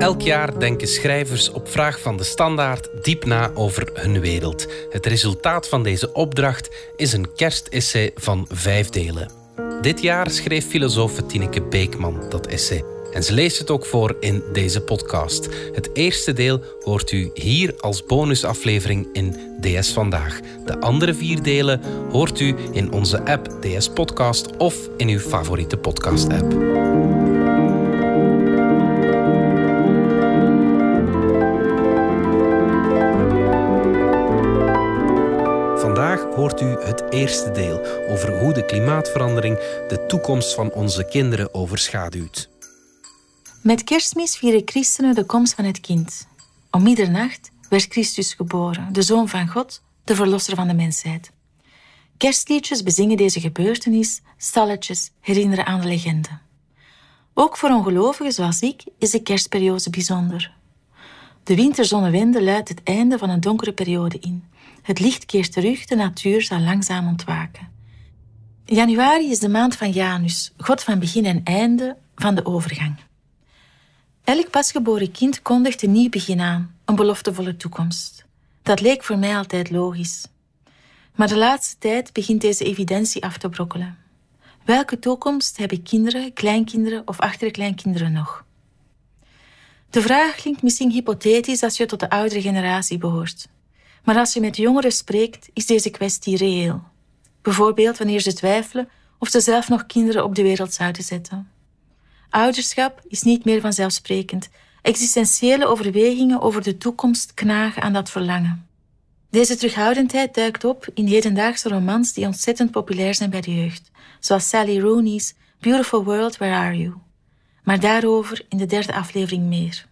Elk jaar denken schrijvers op vraag van de standaard diep na over hun wereld. Het resultaat van deze opdracht is een kerstessay van vijf delen. Dit jaar schreef filosoof Tineke Beekman dat essay. En ze leest het ook voor in deze podcast. Het eerste deel hoort u hier als bonusaflevering in DS Vandaag. De andere vier delen hoort u in onze app DS Podcast of in uw favoriete podcast-app. Hoort u het eerste deel over hoe de klimaatverandering de toekomst van onze kinderen overschaduwt. Met kerstmis vieren christenen de komst van het kind. Om middernacht werd Christus geboren, de Zoon van God, de Verlosser van de mensheid. Kerstliedjes bezingen deze gebeurtenis, stalletjes herinneren aan de legende. Ook voor ongelovigen zoals ik is de kerstperiode bijzonder. De winterzonnewende luidt het einde van een donkere periode in. Het licht keert terug, de natuur zal langzaam ontwaken. Januari is de maand van Janus, God van begin en einde, van de overgang. Elk pasgeboren kind kondigt een nieuw begin aan, een beloftevolle toekomst. Dat leek voor mij altijd logisch. Maar de laatste tijd begint deze evidentie af te brokkelen. Welke toekomst hebben kinderen, kleinkinderen of achterkleinkinderen nog? De vraag klinkt misschien hypothetisch als je tot de oudere generatie behoort. Maar als je met jongeren spreekt, is deze kwestie reëel. Bijvoorbeeld wanneer ze twijfelen of ze zelf nog kinderen op de wereld zouden zetten. Ouderschap is niet meer vanzelfsprekend. Existentiële overwegingen over de toekomst knagen aan dat verlangen. Deze terughoudendheid duikt op in hedendaagse romans die ontzettend populair zijn bij de jeugd, zoals Sally Rooney's Beautiful World, Where Are You? Maar daarover in de derde aflevering meer.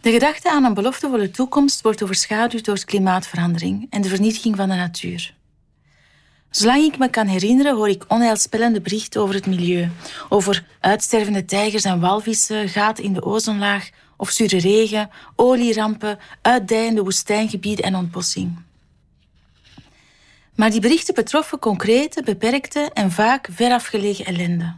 De gedachte aan een beloftevolle toekomst wordt overschaduwd door klimaatverandering en de vernietiging van de natuur. Zolang ik me kan herinneren, hoor ik onheilspellende berichten over het milieu. Over uitstervende tijgers en walvissen, gaten in de ozonlaag of zure regen, olierampen, uitdijende woestijngebieden en ontbossing. Maar die berichten betroffen concrete, beperkte en vaak verafgelegen ellende.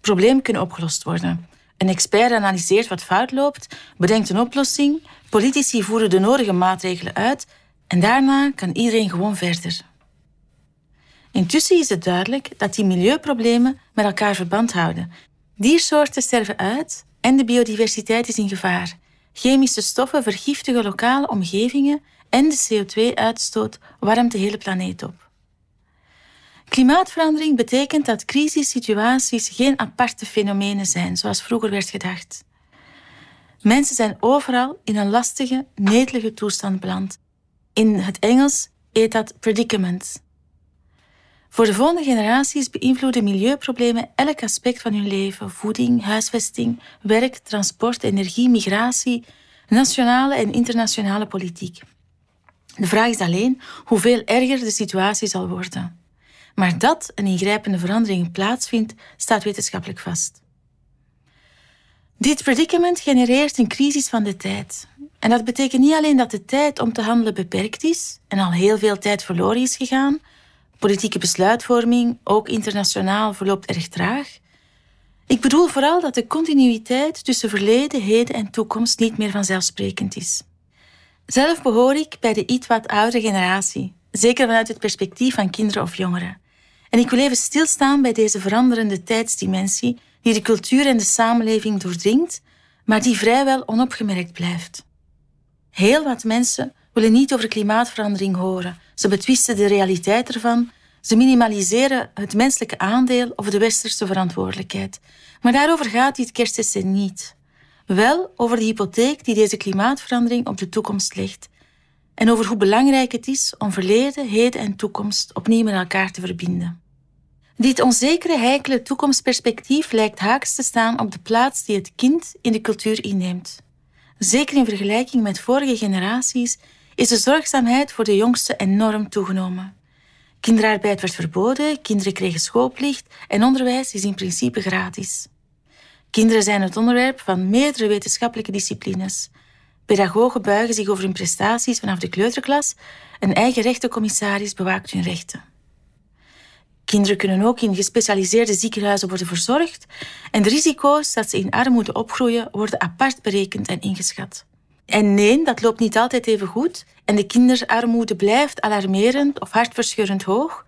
Problemen kunnen opgelost worden. Een expert analyseert wat fout loopt, bedenkt een oplossing, politici voeren de nodige maatregelen uit en daarna kan iedereen gewoon verder. Intussen is het duidelijk dat die milieuproblemen met elkaar verband houden. Diersoorten sterven uit en de biodiversiteit is in gevaar. Chemische stoffen vergiftigen lokale omgevingen en de CO2-uitstoot warmt de hele planeet op. Klimaatverandering betekent dat crisissituaties geen aparte fenomenen zijn, zoals vroeger werd gedacht. Mensen zijn overal in een lastige, netelige toestand beland. In het Engels heet dat predicament. Voor de volgende generaties beïnvloeden milieuproblemen elk aspect van hun leven: voeding, huisvesting, werk, transport, energie, migratie, nationale en internationale politiek. De vraag is alleen hoeveel erger de situatie zal worden. Maar dat een ingrijpende verandering plaatsvindt, staat wetenschappelijk vast. Dit predicament genereert een crisis van de tijd. En dat betekent niet alleen dat de tijd om te handelen beperkt is en al heel veel tijd verloren is gegaan, Politieke besluitvorming, ook internationaal, verloopt erg traag. Ik bedoel vooral dat de continuïteit tussen verleden, heden en toekomst niet meer vanzelfsprekend is. Zelf behoor ik bij de iets wat oudere generatie, zeker vanuit het perspectief van kinderen of jongeren. En ik wil even stilstaan bij deze veranderende tijdsdimensie die de cultuur en de samenleving doordringt, maar die vrijwel onopgemerkt blijft. Heel wat mensen willen niet over klimaatverandering horen. Ze betwisten de realiteit ervan. Ze minimaliseren het menselijke aandeel of de westerse verantwoordelijkheid. Maar daarover gaat dit kerstessay niet. Wel over de hypotheek die deze klimaatverandering op de toekomst legt. En over hoe belangrijk het is om verleden, heden en toekomst opnieuw met elkaar te verbinden. Dit onzekere, heikele toekomstperspectief lijkt haaks te staan op de plaats die het kind in de cultuur inneemt. Zeker in vergelijking met vorige generaties is de zorgzaamheid voor de jongsten enorm toegenomen. Kinderarbeid werd verboden, kinderen kregen schoolplicht en onderwijs is in principe gratis. Kinderen zijn het onderwerp van meerdere wetenschappelijke disciplines. Pedagogen buigen zich over hun prestaties vanaf de kleuterklas. Een eigen rechtencommissaris bewaakt hun rechten. Kinderen kunnen ook in gespecialiseerde ziekenhuizen worden verzorgd en de risico's dat ze in armoede opgroeien worden apart berekend en ingeschat. En nee, dat loopt niet altijd even goed en de kinderarmoede blijft alarmerend of hartverscheurend hoog,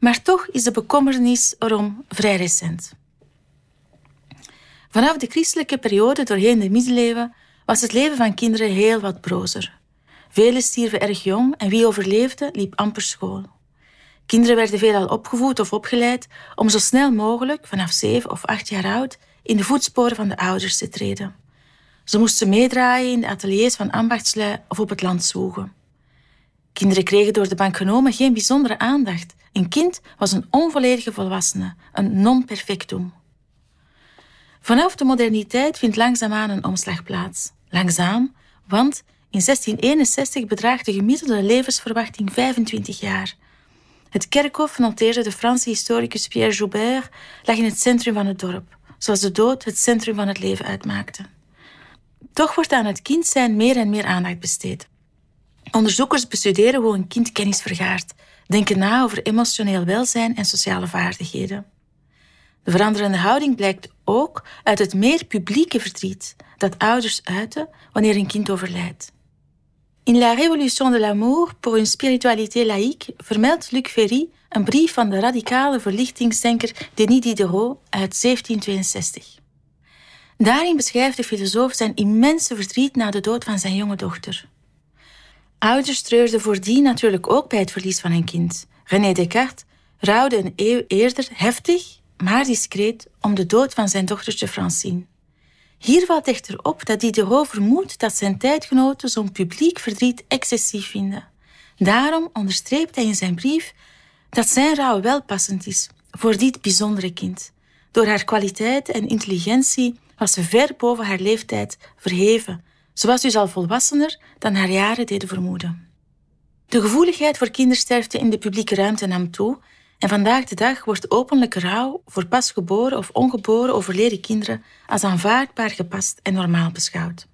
maar toch is de bekommernis erom vrij recent. Vanaf de christelijke periode doorheen de middeleeuwen was het leven van kinderen heel wat brozer. Velen stierven erg jong en wie overleefde liep amper school. Kinderen werden veelal opgevoed of opgeleid om zo snel mogelijk, vanaf zeven of acht jaar oud, in de voetsporen van de ouders te treden. Ze moesten meedraaien in de ateliers van ambachtslui of op het land zwoegen. Kinderen kregen door de bank genomen geen bijzondere aandacht. Een kind was een onvolledige volwassene, een non-perfectum. Vanaf de moderniteit vindt langzaamaan een omslag plaats. Langzaam, want in 1661 bedraagt de gemiddelde levensverwachting 25 jaar. Het kerkhof, noteerde de Franse historicus Pierre Joubert, lag in het centrum van het dorp, zoals de dood het centrum van het leven uitmaakte. Toch wordt aan het kind zijn meer en meer aandacht besteed. Onderzoekers bestuderen hoe een kind kennis vergaart, denken na over emotioneel welzijn en sociale vaardigheden. De veranderende houding blijkt ook uit het meer publieke verdriet dat ouders uiten wanneer een kind overlijdt. In La Révolution de l'amour pour une spiritualité laïque vermeldt Luc Ferry een brief van de radicale verlichtingsdenker Denis Diderot uit 1762. Daarin beschrijft de filosoof zijn immense verdriet na de dood van zijn jonge dochter. Ouders treurden voordien natuurlijk ook bij het verlies van een kind. René Descartes rouwde een eeuw eerder heftig, maar discreet om de dood van zijn dochtertje Francine. Hier valt echter op dat Diderot vermoedt dat zijn tijdgenoten zo'n publiek verdriet excessief vinden. Daarom onderstreept hij in zijn brief dat zijn rouw wel passend is voor dit bijzondere kind. Door haar kwaliteit en intelligentie was ze ver boven haar leeftijd verheven. Ze was dus al volwassener dan haar jaren deden vermoeden. De gevoeligheid voor kindersterfte in de publieke ruimte nam toe en vandaag de dag wordt openlijke rouw voor pasgeboren of ongeboren overleden kinderen als aanvaardbaar gepast en normaal beschouwd.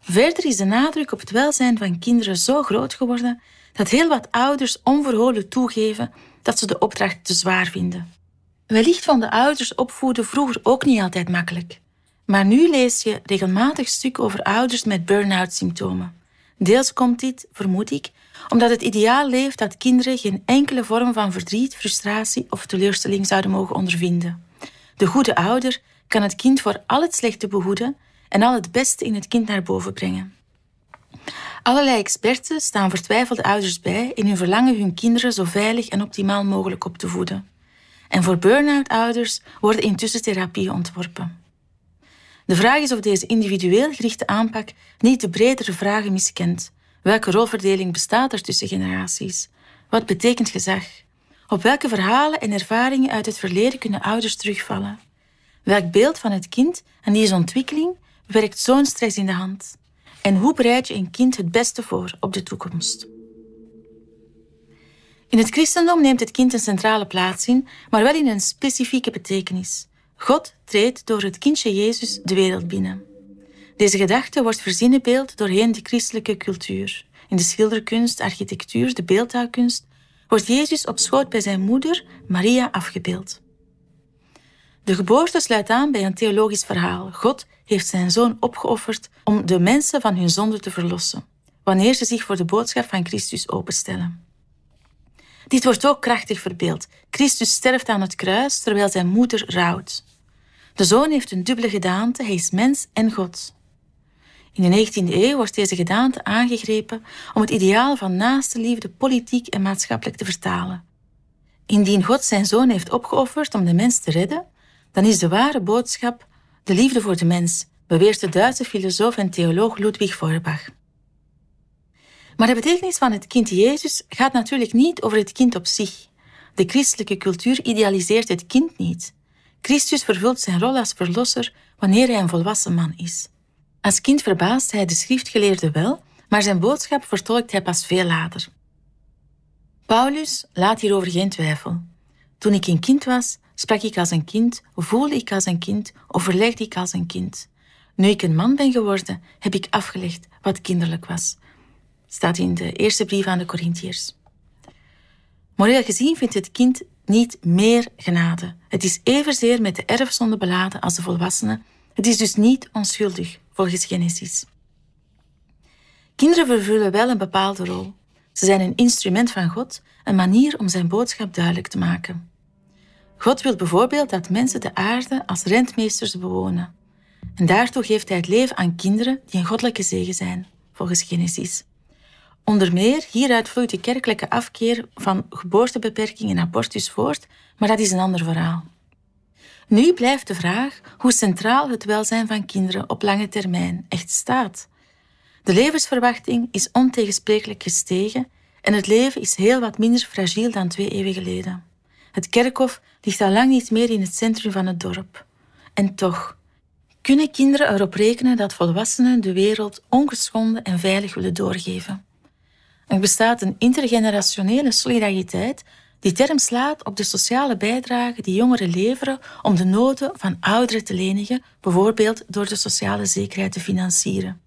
Verder is de nadruk op het welzijn van kinderen zo groot geworden dat heel wat ouders onverholen toegeven dat ze de opdracht te zwaar vinden. Wellicht vonden ouders opvoeden vroeger ook niet altijd makkelijk. Maar nu lees je regelmatig stuk over ouders met burn-out symptomen. Deels komt dit, vermoed ik, omdat het ideaal leeft dat kinderen geen enkele vorm van verdriet, frustratie of teleurstelling zouden mogen ondervinden. De goede ouder kan het kind voor al het slechte behoeden en al het beste in het kind naar boven brengen. Allerlei experten staan vertwijfelde ouders bij in hun verlangen hun kinderen zo veilig en optimaal mogelijk op te voeden. En voor burn-out ouders worden intussen therapieën ontworpen. De vraag is of deze individueel gerichte aanpak niet de bredere vragen miskent. Welke rolverdeling bestaat er tussen generaties? Wat betekent gezag? Op welke verhalen en ervaringen uit het verleden kunnen ouders terugvallen? Welk beeld van het kind en die ontwikkeling werkt zo'n stress in de hand? En hoe bereid je een kind het beste voor op de toekomst? In het christendom neemt het kind een centrale plaats in, maar wel in een specifieke betekenis. God treedt door het kindje Jezus de wereld binnen. Deze gedachte wordt verzinnenbeeld doorheen de christelijke cultuur. In de schilderkunst, architectuur, de beeldhouwkunst wordt Jezus op schoot bij zijn moeder, Maria, afgebeeld. De geboorte sluit aan bij een theologisch verhaal. God heeft zijn zoon opgeofferd om de mensen van hun zonde te verlossen, wanneer ze zich voor de boodschap van Christus openstellen. Dit wordt ook krachtig verbeeld. Christus sterft aan het kruis terwijl zijn moeder rouwt. De zoon heeft een dubbele gedaante, hij is mens en God. In de 19e eeuw wordt deze gedaante aangegrepen om het ideaal van naaste liefde politiek en maatschappelijk te vertalen. Indien God zijn zoon heeft opgeofferd om de mens te redden, dan is de ware boodschap de liefde voor de mens, beweert de Duitse filosoof en theoloog Ludwig Feuerbach. Maar de betekenis van het kind Jezus gaat natuurlijk niet over het kind op zich. De christelijke cultuur idealiseert het kind niet. Christus vervult zijn rol als verlosser wanneer hij een volwassen man is. Als kind verbaast hij de schriftgeleerde wel, maar zijn boodschap vertolkt hij pas veel later. Paulus laat hierover geen twijfel. Toen ik een kind was, sprak ik als een kind, voelde ik als een kind, overlegde ik als een kind. Nu ik een man ben geworden, heb ik afgelegd wat kinderlijk was. Staat in de eerste brief aan de Corinthiërs. Moreel gezien vindt het kind niet meer genade. Het is evenzeer met de erfzonde beladen als de volwassenen. Het is dus niet onschuldig, volgens Genesis. Kinderen vervullen wel een bepaalde rol. Ze zijn een instrument van God, een manier om zijn boodschap duidelijk te maken. God wil bijvoorbeeld dat mensen de aarde als rentmeesters bewonen. En daartoe geeft hij het leven aan kinderen die een goddelijke zegen zijn, volgens Genesis. Onder meer hieruit vloeit de kerkelijke afkeer van geboortebeperking en abortus voort, maar dat is een ander verhaal. Nu blijft de vraag hoe centraal het welzijn van kinderen op lange termijn echt staat. De levensverwachting is ontegensprekelijk gestegen en het leven is heel wat minder fragiel dan twee eeuwen geleden. Het kerkhof ligt al lang niet meer in het centrum van het dorp. En toch, kunnen kinderen erop rekenen dat volwassenen de wereld ongeschonden en veilig willen doorgeven? Er bestaat een intergenerationele solidariteit die term slaat op de sociale bijdrage die jongeren leveren om de noden van ouderen te lenigen, bijvoorbeeld door de sociale zekerheid te financieren.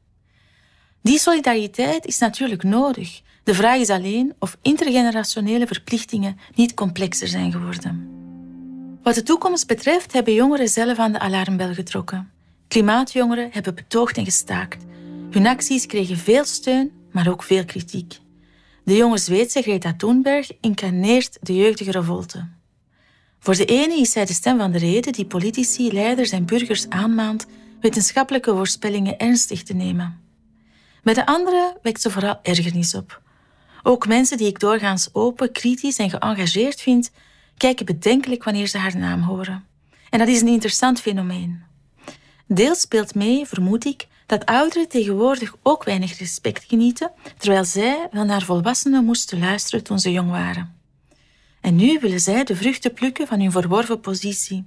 Die solidariteit is natuurlijk nodig. De vraag is alleen of intergenerationele verplichtingen niet complexer zijn geworden. Wat de toekomst betreft hebben jongeren zelf aan de alarmbel getrokken. Klimaatjongeren hebben betoogd en gestaakt. Hun acties kregen veel steun, maar ook veel kritiek. De jonge Zweedse Greta Thunberg incarneert de jeugdige revolte. Voor de ene is zij de stem van de reden die politici, leiders en burgers aanmaant wetenschappelijke voorspellingen ernstig te nemen. Bij de andere wekt ze vooral ergernis op. Ook mensen die ik doorgaans open, kritisch en geëngageerd vind, kijken bedenkelijk wanneer ze haar naam horen. En dat is een interessant fenomeen. Deels speelt mee, vermoed ik, dat ouderen tegenwoordig ook weinig respect genieten, terwijl zij wel naar volwassenen moesten luisteren toen ze jong waren. En nu willen zij de vruchten plukken van hun verworven positie.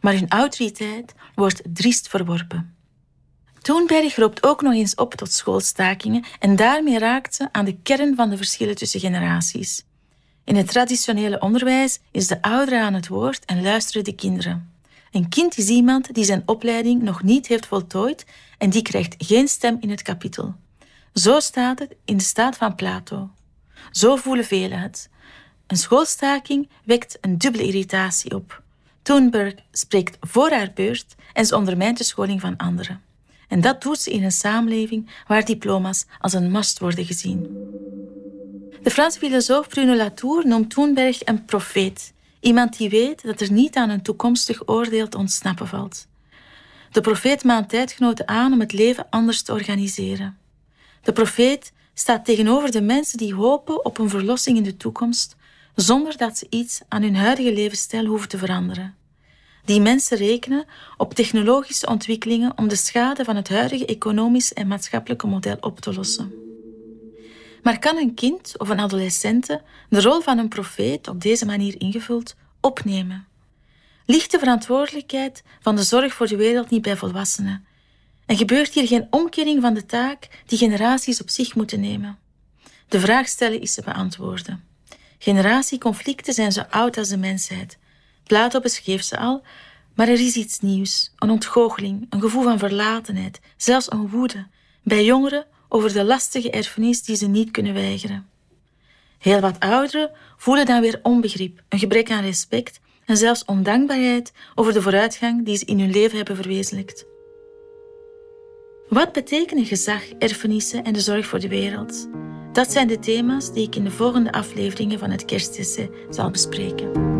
Maar hun autoriteit wordt driest verworpen. Thunberg roept ook nog eens op tot schoolstakingen en daarmee raakt ze aan de kern van de verschillen tussen generaties. In het traditionele onderwijs is de oudere aan het woord en luisteren de kinderen. Een kind is iemand die zijn opleiding nog niet heeft voltooid en die krijgt geen stem in het kapitel. Zo staat het in de staat van Plato. Zo voelen velen het. Een schoolstaking wekt een dubbele irritatie op. Thunberg spreekt voor haar beurt en ze ondermijnt de scholing van anderen. En dat doet ze in een samenleving waar diploma's als een must worden gezien. De Franse filosoof Bruno Latour noemt Thunberg een profeet. Iemand die weet dat er niet aan een toekomstig oordeel te ontsnappen valt. De profeet maant tijdgenoten aan om het leven anders te organiseren. De profeet staat tegenover de mensen die hopen op een verlossing in de toekomst, zonder dat ze iets aan hun huidige levensstijl hoeven te veranderen. Die mensen rekenen op technologische ontwikkelingen om de schade van het huidige economische en maatschappelijke model op te lossen. Maar kan een kind of een adolescente de rol van een profeet op deze manier ingevuld opnemen? Ligt de verantwoordelijkheid van de zorg voor de wereld niet bij volwassenen? En gebeurt hier geen omkering van de taak die generaties op zich moeten nemen? De vraag stellen is te beantwoorden. Generatieconflicten zijn zo oud als de mensheid. Plato beschreef ze al, maar er is iets nieuws: een ontgoocheling, een gevoel van verlatenheid, zelfs een woede bij jongeren over de lastige erfenis die ze niet kunnen weigeren. Heel wat ouderen voelen dan weer onbegrip, een gebrek aan respect en zelfs ondankbaarheid over de vooruitgang die ze in hun leven hebben verwezenlijkt. Wat betekenen gezag, erfenissen en de zorg voor de wereld? Dat zijn de thema's die ik in de volgende afleveringen van het kerstessay zal bespreken.